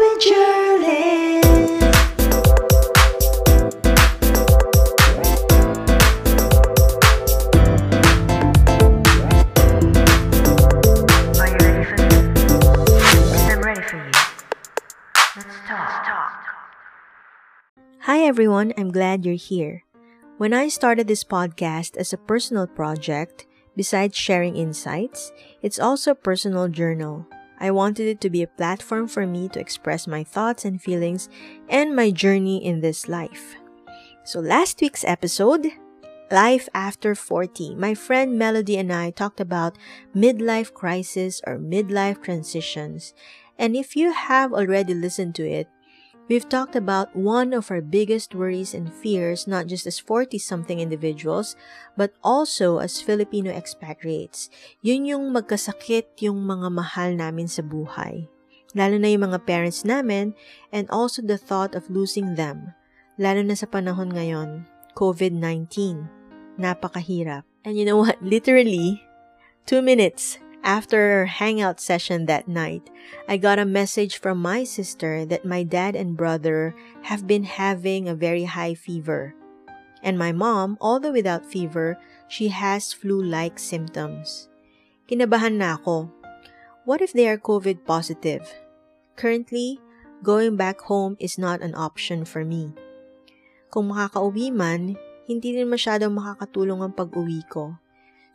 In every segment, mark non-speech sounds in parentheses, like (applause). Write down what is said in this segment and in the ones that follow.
Hi everyone, I'm glad you're here. When I started this podcast as a personal project, besides sharing insights, it's also a personal journal. I wanted it to be a platform for me to express my thoughts and feelings and my journey in this life. So last week's episode, Life After 40, my friend Melody and I talked about midlife crisis or midlife transitions. And if you have already listened to it, We've talked about one of our biggest worries and fears, not just as 40 something individuals, but also as Filipino expatriates. Yun yung magkasakit yung mga mahal namin sa buhay. Lalo na yung mga parents namin, and also the thought of losing them. Lalo na sa panahon ngayon, COVID-19. Napakahirap. And you know what? Literally, two minutes after our hangout session that night, I got a message from my sister that my dad and brother have been having a very high fever. And my mom, although without fever, she has flu-like symptoms. Kinabahan na ako. What if they are COVID positive? Currently, going back home is not an option for me. Kung makakauwi man, hindi rin masyadong makakatulong ang pag-uwi ko.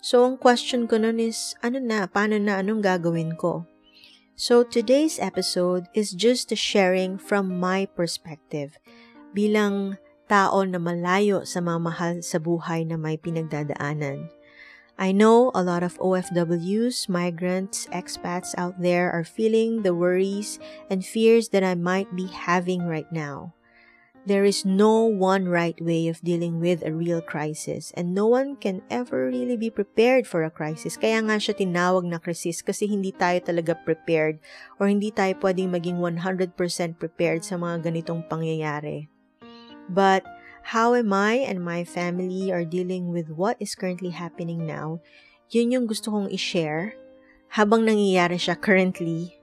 So, ang question ko nun is, ano na, paano na, anong gagawin ko? So, today's episode is just a sharing from my perspective bilang tao na malayo sa mga mahal sa buhay na may pinagdadaanan. I know a lot of OFWs, migrants, expats out there are feeling the worries and fears that I might be having right now. There is no one right way of dealing with a real crisis and no one can ever really be prepared for a crisis. Kaya nga siya tinawag na crisis kasi hindi tayo talaga prepared or hindi tayo pwedeng maging 100% prepared sa mga ganitong pangyayari. But how am I and my family are dealing with what is currently happening now, yun yung gusto kong i-share habang nangyayari siya currently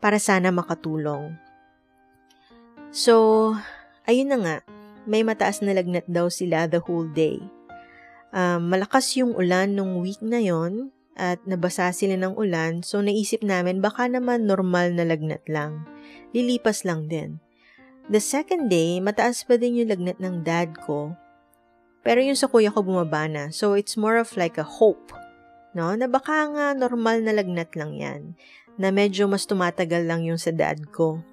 para sana makatulong. So, ayun na nga, may mataas na lagnat daw sila the whole day. Um, malakas yung ulan nung week na yon at nabasa sila ng ulan so naisip namin baka naman normal na lagnat lang. Lilipas lang din. The second day, mataas pa din yung lagnat ng dad ko. Pero yung sa kuya ko bumaba na. So it's more of like a hope. No? Na baka nga normal na lagnat lang yan. Na medyo mas tumatagal lang yung sa dad ko.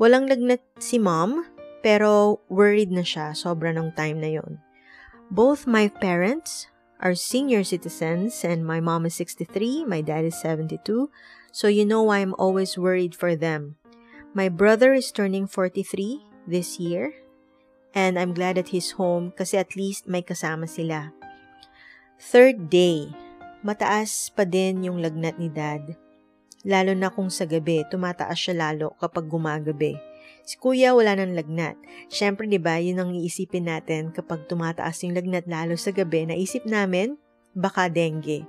Walang lagnat si mom, pero worried na siya sobra ng time na yon. Both my parents are senior citizens and my mom is 63, my dad is 72, so you know I'm always worried for them. My brother is turning 43 this year and I'm glad that he's home kasi at least may kasama sila. Third day, mataas pa din yung lagnat ni dad. Lalo na kung sa gabi, tumataas siya lalo kapag gumagabi. Si kuya wala nang lagnat. Siyempre, di ba, yun ang iisipin natin kapag tumataas yung lagnat lalo sa gabi, naisip namin, baka dengue.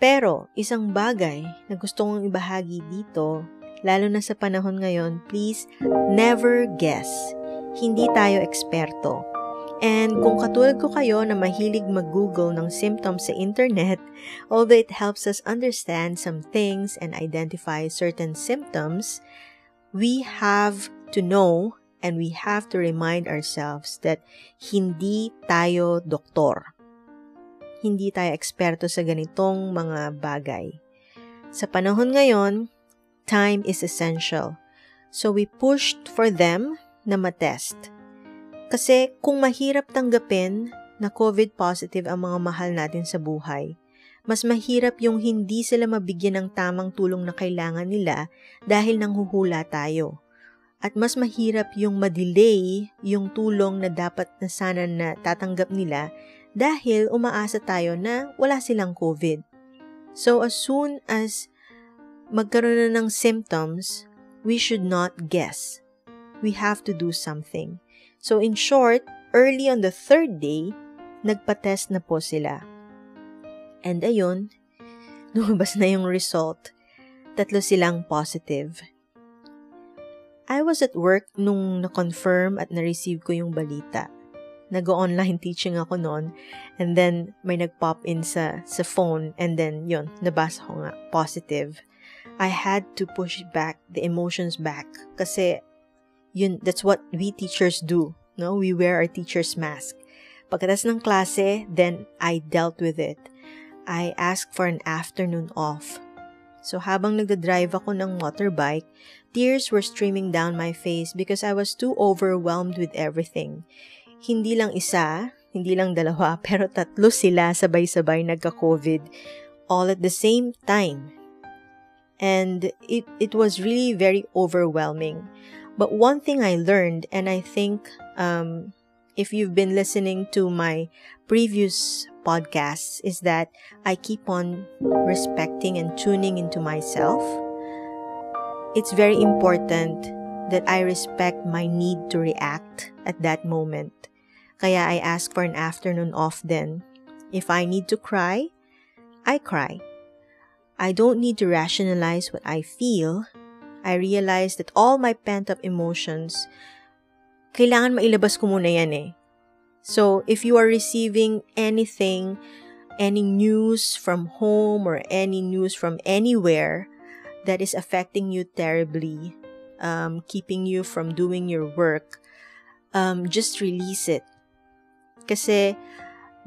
Pero, isang bagay na gusto kong ibahagi dito, lalo na sa panahon ngayon, please never guess. Hindi tayo eksperto. And kung katulad ko kayo na mahilig mag-google ng symptoms sa internet, although it helps us understand some things and identify certain symptoms, we have to know and we have to remind ourselves that hindi tayo doktor. Hindi tayo eksperto sa ganitong mga bagay. Sa panahon ngayon, time is essential. So we pushed for them na matest. Kasi kung mahirap tanggapin na COVID positive ang mga mahal natin sa buhay, mas mahirap yung hindi sila mabigyan ng tamang tulong na kailangan nila dahil nanghuhula tayo. At mas mahirap yung madelay yung tulong na dapat na sana na tatanggap nila dahil umaasa tayo na wala silang COVID. So as soon as magkaroon na ng symptoms, we should not guess. We have to do something. So in short, early on the third day, nagpa-test na po sila. And ayun, (laughs) lumabas na yung result. Tatlo silang positive. I was at work nung na-confirm at na-receive ko yung balita. Nag-online teaching ako noon and then may nag-pop in sa, sa phone and then yun, nabasa ko nga, positive. I had to push back the emotions back kasi yun, that's what we teachers do. No? We wear our teacher's mask. Pagkatas ng klase, then I dealt with it. I asked for an afternoon off. So habang nagda-drive ako ng motorbike, tears were streaming down my face because I was too overwhelmed with everything. Hindi lang isa, hindi lang dalawa, (laughs) pero tatlo sila sabay-sabay nagka-COVID all at the same time. And it, it was really very overwhelming. But one thing I learned, and I think um, if you've been listening to my previous podcasts, is that I keep on respecting and tuning into myself. It's very important that I respect my need to react at that moment. Kaya I ask for an afternoon off then. If I need to cry, I cry. I don't need to rationalize what I feel. I realize that all my pent-up emotions kailangan mailabas ko muna yan eh. So, if you are receiving anything, any news from home or any news from anywhere that is affecting you terribly, um, keeping you from doing your work, um, just release it. Kasi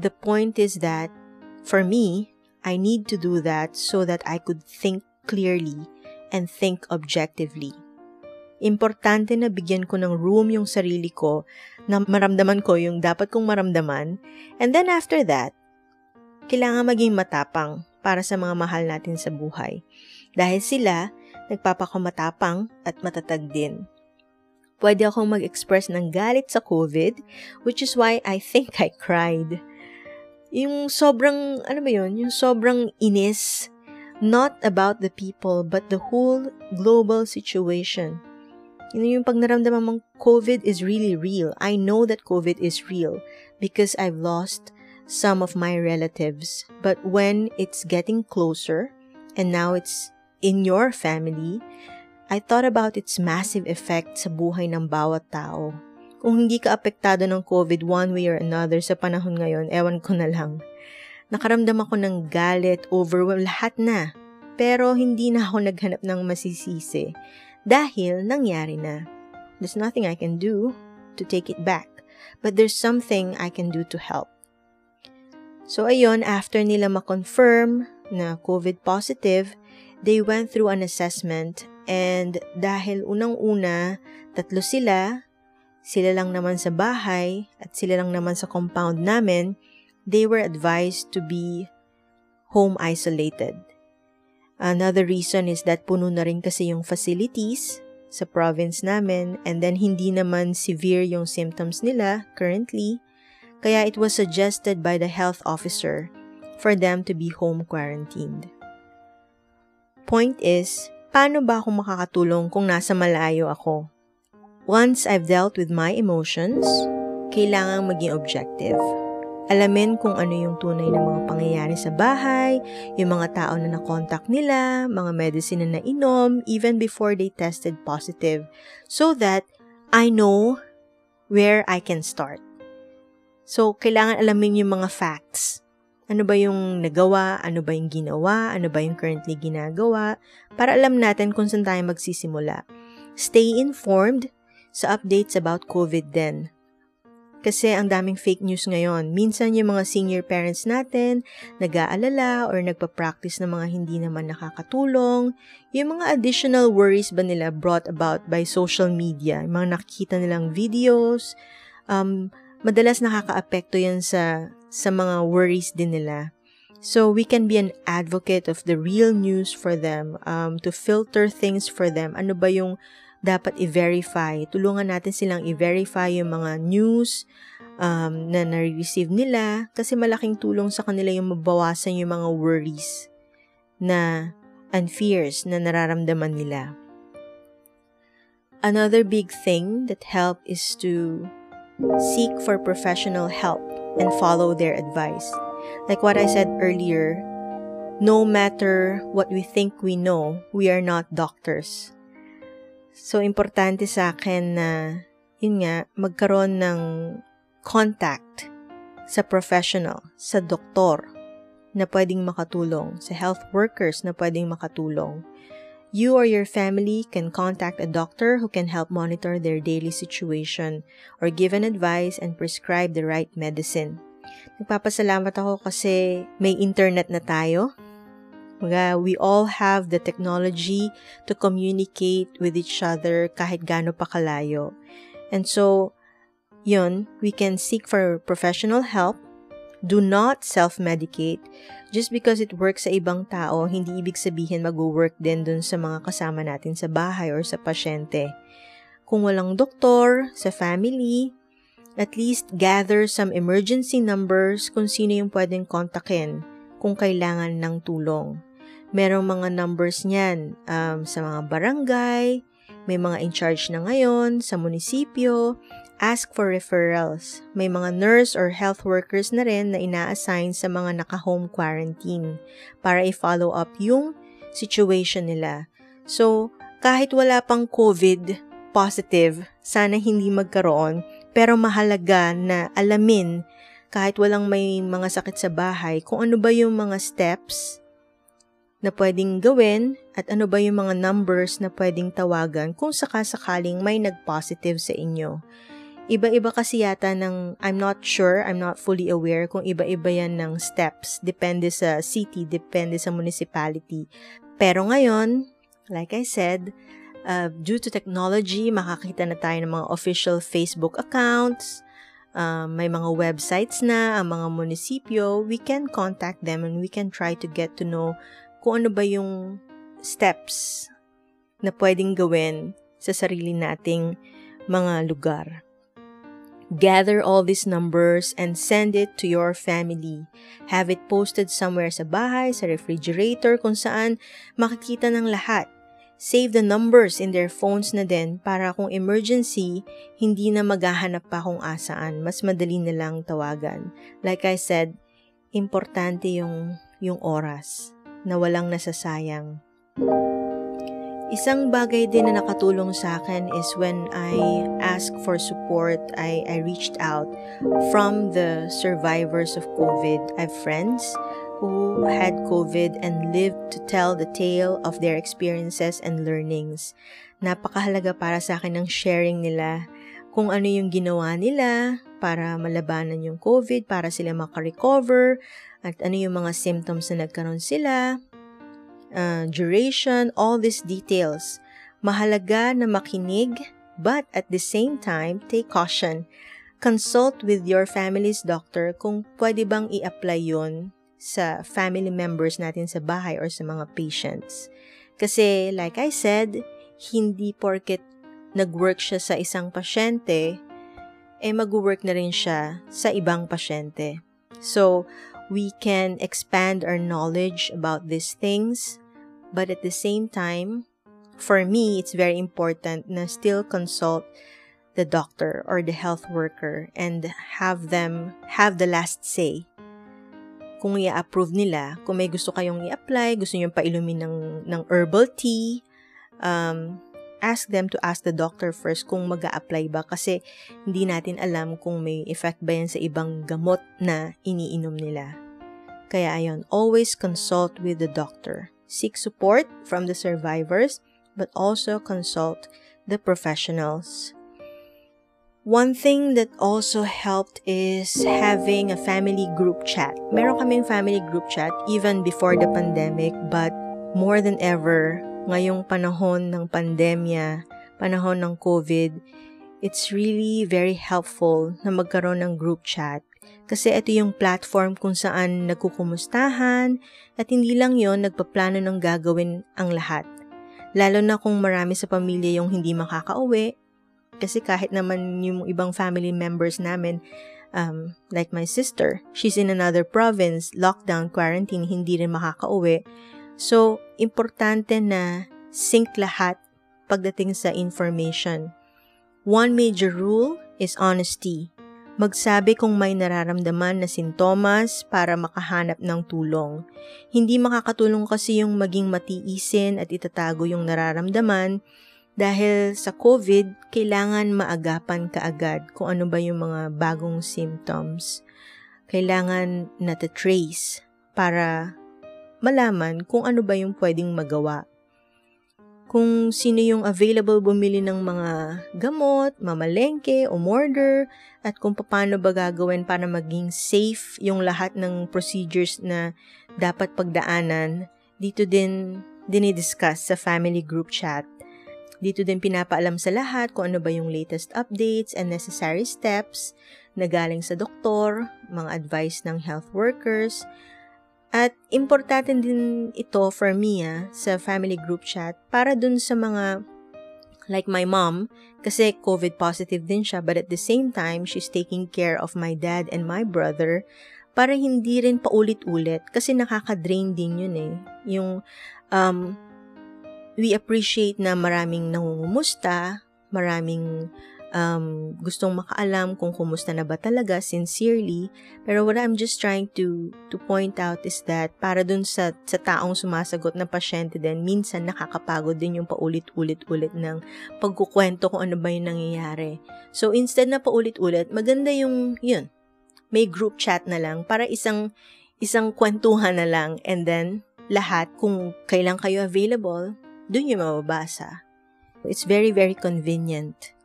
the point is that for me, I need to do that so that I could think clearly and think objectively. Importante na bigyan ko ng room yung sarili ko na maramdaman ko yung dapat kong maramdaman. And then after that, kailangan maging matapang para sa mga mahal natin sa buhay. Dahil sila, nagpapakumatapang at matatag din. Pwede akong mag-express ng galit sa COVID, which is why I think I cried. Yung sobrang, ano ba yun? Yung sobrang inis, not about the people, but the whole global situation. Yun yung pag naramdaman mong COVID is really real. I know that COVID is real because I've lost some of my relatives. But when it's getting closer and now it's in your family, I thought about its massive effect sa buhay ng bawat tao. Kung hindi ka apektado ng COVID one way or another sa panahon ngayon, ewan ko na lang. Nakaramdam ako ng galit, overwhelm, lahat na. Pero hindi na ako naghanap ng masisisi dahil nangyari na. There's nothing I can do to take it back, but there's something I can do to help. So ayun, after nila ma-confirm na COVID positive, they went through an assessment and dahil unang-una, tatlo sila, sila lang naman sa bahay at sila lang naman sa compound namin, they were advised to be home isolated. Another reason is that puno na rin kasi yung facilities sa province namin and then hindi naman severe yung symptoms nila currently. Kaya it was suggested by the health officer for them to be home quarantined. Point is, paano ba ako makakatulong kung nasa malayo ako? Once I've dealt with my emotions, kailangang maging objective. Alamin kung ano yung tunay na mga pangyayari sa bahay, yung mga tao na nakontak nila, mga medicine na nainom, even before they tested positive, so that I know where I can start. So, kailangan alamin yung mga facts. Ano ba yung nagawa? Ano ba yung ginawa? Ano ba yung currently ginagawa? Para alam natin kung saan tayo magsisimula. Stay informed sa updates about COVID din. Kasi ang daming fake news ngayon. Minsan yung mga senior parents natin, nag-aalala or nagpa-practice ng mga hindi naman nakakatulong. Yung mga additional worries ba nila brought about by social media, yung mga nakikita nilang videos, um, madalas nakaka-apekto yan sa, sa mga worries din nila. So, we can be an advocate of the real news for them, um, to filter things for them. Ano ba yung dapat i-verify. Tulungan natin silang i-verify yung mga news um, na na-receive nila kasi malaking tulong sa kanila yung mabawasan yung mga worries na and fears na nararamdaman nila. Another big thing that help is to seek for professional help and follow their advice. Like what I said earlier, no matter what we think we know, we are not doctors. So, importante sa akin na, yun nga, magkaroon ng contact sa professional, sa doktor na pwedeng makatulong, sa health workers na pwedeng makatulong. You or your family can contact a doctor who can help monitor their daily situation or give an advice and prescribe the right medicine. Nagpapasalamat ako kasi may internet na tayo. Mga, we all have the technology to communicate with each other kahit gaano pa kalayo. And so, yun, we can seek for professional help. Do not self-medicate. Just because it works sa ibang tao, hindi ibig sabihin mag-work din dun sa mga kasama natin sa bahay or sa pasyente. Kung walang doktor, sa family, at least gather some emergency numbers kung sino yung pwedeng kontakin kung kailangan ng tulong. Merong mga numbers niyan um, sa mga barangay, may mga in charge na ngayon sa munisipyo, ask for referrals. May mga nurse or health workers na rin na ina-assign sa mga naka-home quarantine para i-follow up yung situation nila. So, kahit wala pang COVID positive, sana hindi magkaroon, pero mahalaga na alamin kahit walang may mga sakit sa bahay kung ano ba yung mga steps na pwedeng gawin at ano ba yung mga numbers na pwedeng tawagan kung sakasakaling may nag-positive sa inyo. Iba-iba kasi yata ng, I'm not sure, I'm not fully aware kung iba-iba yan ng steps. Depende sa city, depende sa municipality. Pero ngayon, like I said, uh, due to technology, makakita na tayo ng mga official Facebook accounts, uh, may mga websites na ang mga munisipyo, we can contact them and we can try to get to know kung ano ba yung steps na pwedeng gawin sa sarili nating mga lugar. Gather all these numbers and send it to your family. Have it posted somewhere sa bahay, sa refrigerator, kung saan makikita ng lahat. Save the numbers in their phones na din para kung emergency, hindi na maghahanap pa kung asaan. Mas madali na lang tawagan. Like I said, importante yung, yung oras na walang nasasayang. Isang bagay din na nakatulong sa akin is when I ask for support, I, I reached out from the survivors of COVID. I have friends who had COVID and lived to tell the tale of their experiences and learnings. Napakahalaga para sa akin ng sharing nila kung ano yung ginawa nila para malabanan yung COVID, para sila makarecover, at ano yung mga symptoms na nagkaroon sila, uh, duration, all these details. Mahalaga na makinig, but at the same time, take caution. Consult with your family's doctor kung pwede bang i-apply yon sa family members natin sa bahay or sa mga patients. Kasi, like I said, hindi porket nag-work siya sa isang pasyente, eh mag-work na rin siya sa ibang pasyente. So, we can expand our knowledge about these things, but at the same time, for me, it's very important na still consult the doctor or the health worker and have them have the last say. Kung i-approve nila, kung may gusto kayong i-apply, gusto nyo pailumin ng, ng herbal tea, um, ask them to ask the doctor first kung mag apply ba kasi hindi natin alam kung may effect ba yan sa ibang gamot na iniinom nila. Kaya ayon, always consult with the doctor. Seek support from the survivors, but also consult the professionals. One thing that also helped is having a family group chat. Meron kaming family group chat even before the pandemic, but more than ever, ngayong panahon ng pandemya, panahon ng COVID, it's really very helpful na magkaroon ng group chat. Kasi ito yung platform kung saan nagkukumustahan at hindi lang yon nagpaplano ng gagawin ang lahat. Lalo na kung marami sa pamilya yung hindi makakauwi. Kasi kahit naman yung ibang family members namin, um, like my sister, she's in another province, lockdown, quarantine, hindi rin makakauwi. So, importante na sync lahat pagdating sa information. One major rule is honesty magsabi kung may nararamdaman na sintomas para makahanap ng tulong. Hindi makakatulong kasi yung maging matiisin at itatago yung nararamdaman Dahil sa COVID, kailangan maagapan kaagad kung ano ba yung mga bagong symptoms. Kailangan nata-trace para malaman kung ano ba yung pwedeng magawa. Kung sino yung available bumili ng mga gamot, mamalengke, o order, at kung paano ba gagawin para maging safe yung lahat ng procedures na dapat pagdaanan, dito din dinidiscuss sa family group chat. Dito din pinapaalam sa lahat kung ano ba yung latest updates and necessary steps na galing sa doktor, mga advice ng health workers, at importante din ito for me ah, sa family group chat para dun sa mga like my mom kasi COVID positive din siya but at the same time she's taking care of my dad and my brother para hindi rin paulit-ulit kasi nakaka-drain din yun eh. Yung um, we appreciate na maraming nangungumusta, maraming um, gustong makaalam kung kumusta na ba talaga, sincerely. Pero what I'm just trying to to point out is that para dun sa, sa taong sumasagot na pasyente din, minsan nakakapagod din yung paulit-ulit-ulit ng pagkukwento kung ano ba yung nangyayari. So instead na paulit-ulit, maganda yung, yun, may group chat na lang para isang isang kwentuhan na lang and then lahat kung kailan kayo available, dun yung mababasa. It's very, very convenient.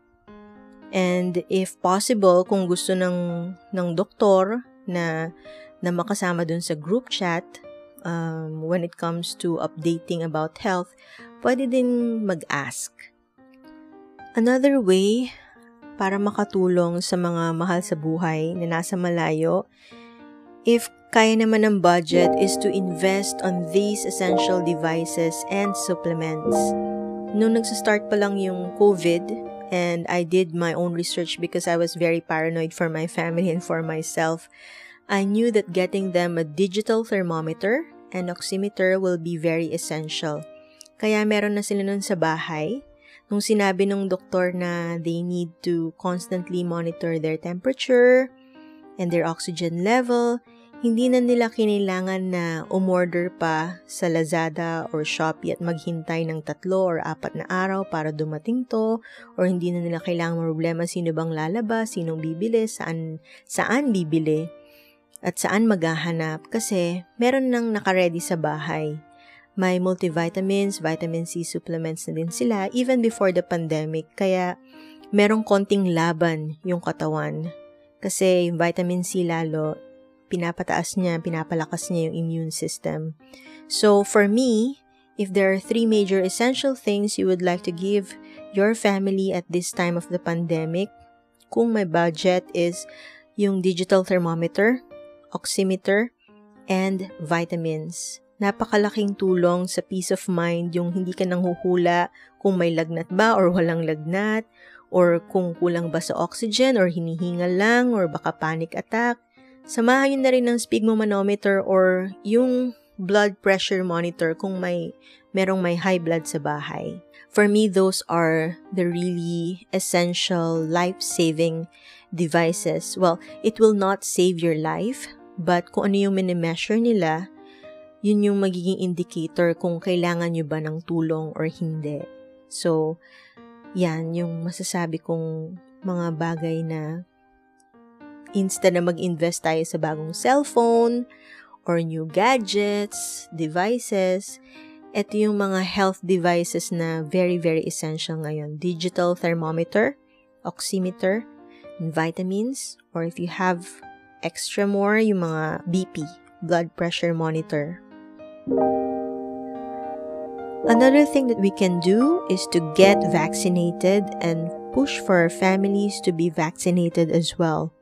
And if possible, kung gusto ng, ng doktor na, na makasama dun sa group chat, um, when it comes to updating about health, pwede din mag-ask. Another way para makatulong sa mga mahal sa buhay na nasa malayo, if kaya naman ng budget is to invest on these essential devices and supplements. Nung nagsa-start pa lang yung COVID, and I did my own research because I was very paranoid for my family and for myself. I knew that getting them a digital thermometer and oximeter will be very essential. Kaya meron na sila nun sa bahay. Nung sinabi ng doktor na they need to constantly monitor their temperature and their oxygen level, hindi na nila kinailangan na umorder pa sa Lazada or Shopee at maghintay ng tatlo or apat na araw para dumating to or hindi na nila kailangan problema sino bang lalabas, sinong bibili, saan, saan bibili at saan maghahanap kasi meron nang nakaredy sa bahay. May multivitamins, vitamin C supplements na din sila even before the pandemic kaya merong konting laban yung katawan. Kasi yung vitamin C lalo, pinapataas niya, pinapalakas niya yung immune system. So, for me, if there are three major essential things you would like to give your family at this time of the pandemic, kung may budget is yung digital thermometer, oximeter, and vitamins. Napakalaking tulong sa peace of mind yung hindi ka nang huhula kung may lagnat ba or walang lagnat, or kung kulang ba sa oxygen or hinihingal lang or baka panic attack. Samahan nyo na rin ng sphygmomanometer or yung blood pressure monitor kung may merong may high blood sa bahay. For me, those are the really essential life-saving devices. Well, it will not save your life, but kung ano yung minimeasure nila, yun yung magiging indicator kung kailangan nyo ba ng tulong or hindi. So, yan yung masasabi kong mga bagay na instead na mag-invest tayo sa bagong cellphone or new gadgets, devices, ito yung mga health devices na very, very essential ngayon. Digital thermometer, oximeter, and vitamins, or if you have extra more, yung mga BP, blood pressure monitor. Another thing that we can do is to get vaccinated and push for our families to be vaccinated as well.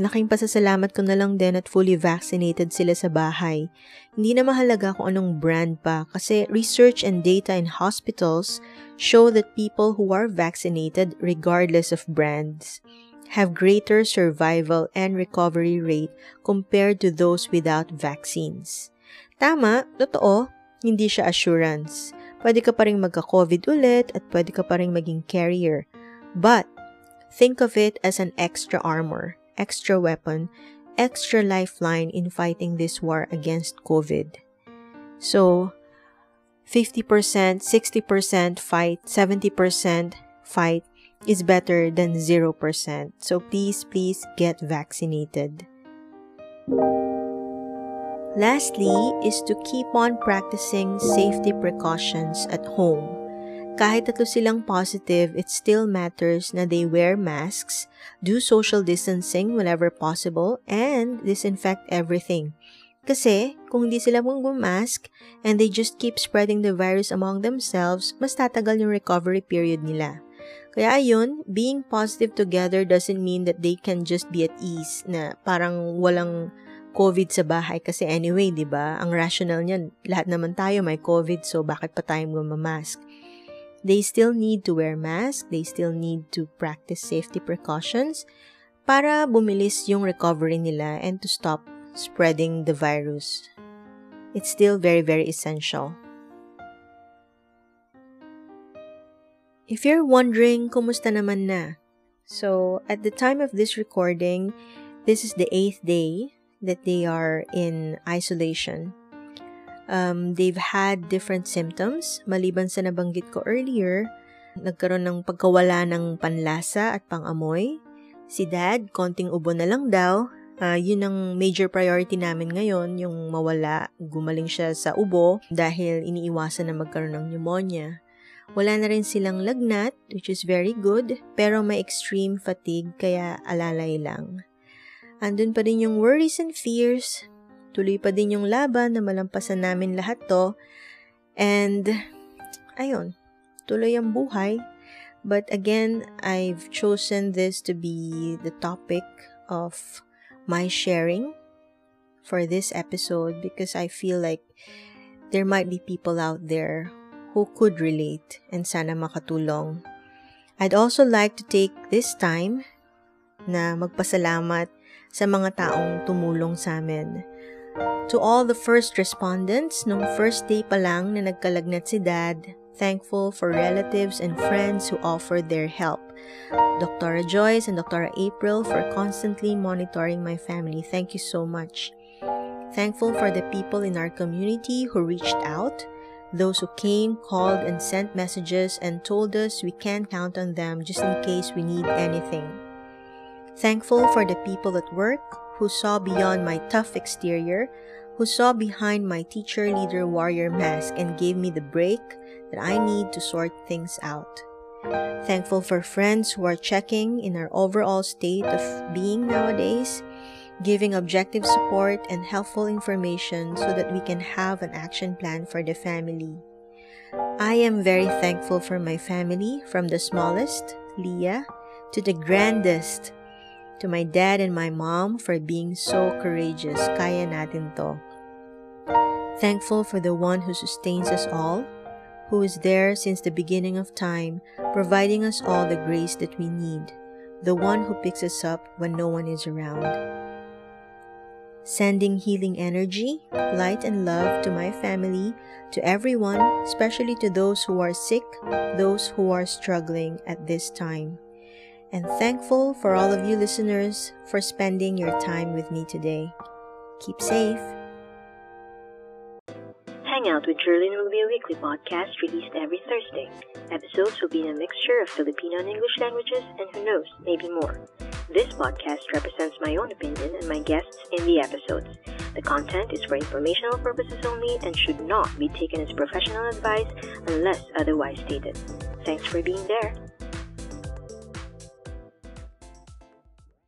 Laking pasasalamat ko na lang din at fully vaccinated sila sa bahay. Hindi na mahalaga kung anong brand pa kasi research and data in hospitals show that people who are vaccinated regardless of brands have greater survival and recovery rate compared to those without vaccines. Tama, totoo, hindi siya assurance. Pwede ka pa rin magka-COVID ulit at pwede ka pa rin maging carrier. But, think of it as an extra armor extra weapon, extra lifeline in fighting this war against COVID. So, 50%, 60% fight, 70% fight is better than 0%. So please, please get vaccinated. Lastly is to keep on practicing safety precautions at home. Kahit tatlo silang positive, it still matters na they wear masks, do social distancing whenever possible, and disinfect everything. Kasi, kung hindi sila mask and they just keep spreading the virus among themselves, mas tatagal yung recovery period nila. Kaya ayun, being positive together doesn't mean that they can just be at ease na parang walang COVID sa bahay kasi anyway, 'di ba? Ang rational niyan, lahat naman tayo may COVID, so bakit pa tayo magmamask? They still need to wear mask, they still need to practice safety precautions para bumilis yung recovery nila and to stop spreading the virus. It's still very, very essential. If you're wondering, kumusta naman na? So, at the time of this recording, this is the eighth day that they are in isolation. Um, they've had different symptoms. Maliban sa nabanggit ko earlier, nagkaroon ng pagkawala ng panlasa at pangamoy. Si dad, konting ubo na lang daw. Uh, yun ang major priority namin ngayon, yung mawala, gumaling siya sa ubo dahil iniiwasan na magkaroon ng pneumonia. Wala na rin silang lagnat, which is very good, pero may extreme fatigue kaya alalay lang. Andun pa rin yung worries and fears, Tuloy pa din yung laban na malampasan namin lahat to. And, ayun, tuloy ang buhay. But again, I've chosen this to be the topic of my sharing for this episode because I feel like there might be people out there who could relate and sana makatulong. I'd also like to take this time na magpasalamat sa mga taong tumulong sa amin To all the first respondents, nung first day pa lang na nagkalagnat si Dad, thankful for relatives and friends who offered their help. Dr. Joyce and Dr. April for constantly monitoring my family. Thank you so much. Thankful for the people in our community who reached out, those who came, called, and sent messages and told us we can count on them just in case we need anything. Thankful for the people at work who saw beyond my tough exterior, who saw behind my teacher leader warrior mask and gave me the break that I need to sort things out. Thankful for friends who are checking in our overall state of being nowadays, giving objective support and helpful information so that we can have an action plan for the family. I am very thankful for my family, from the smallest, Leah, to the grandest, to my dad and my mom for being so courageous. Kaya natin to. Thankful for the one who sustains us all, who is there since the beginning of time, providing us all the grace that we need, the one who picks us up when no one is around. Sending healing energy, light, and love to my family, to everyone, especially to those who are sick, those who are struggling at this time and thankful for all of you listeners for spending your time with me today. Keep safe. Hang Out with Jerlyn will be a weekly podcast released every Thursday. Episodes will be in a mixture of Filipino and English languages, and who knows, maybe more. This podcast represents my own opinion and my guests in the episodes. The content is for informational purposes only and should not be taken as professional advice unless otherwise stated. Thanks for being there.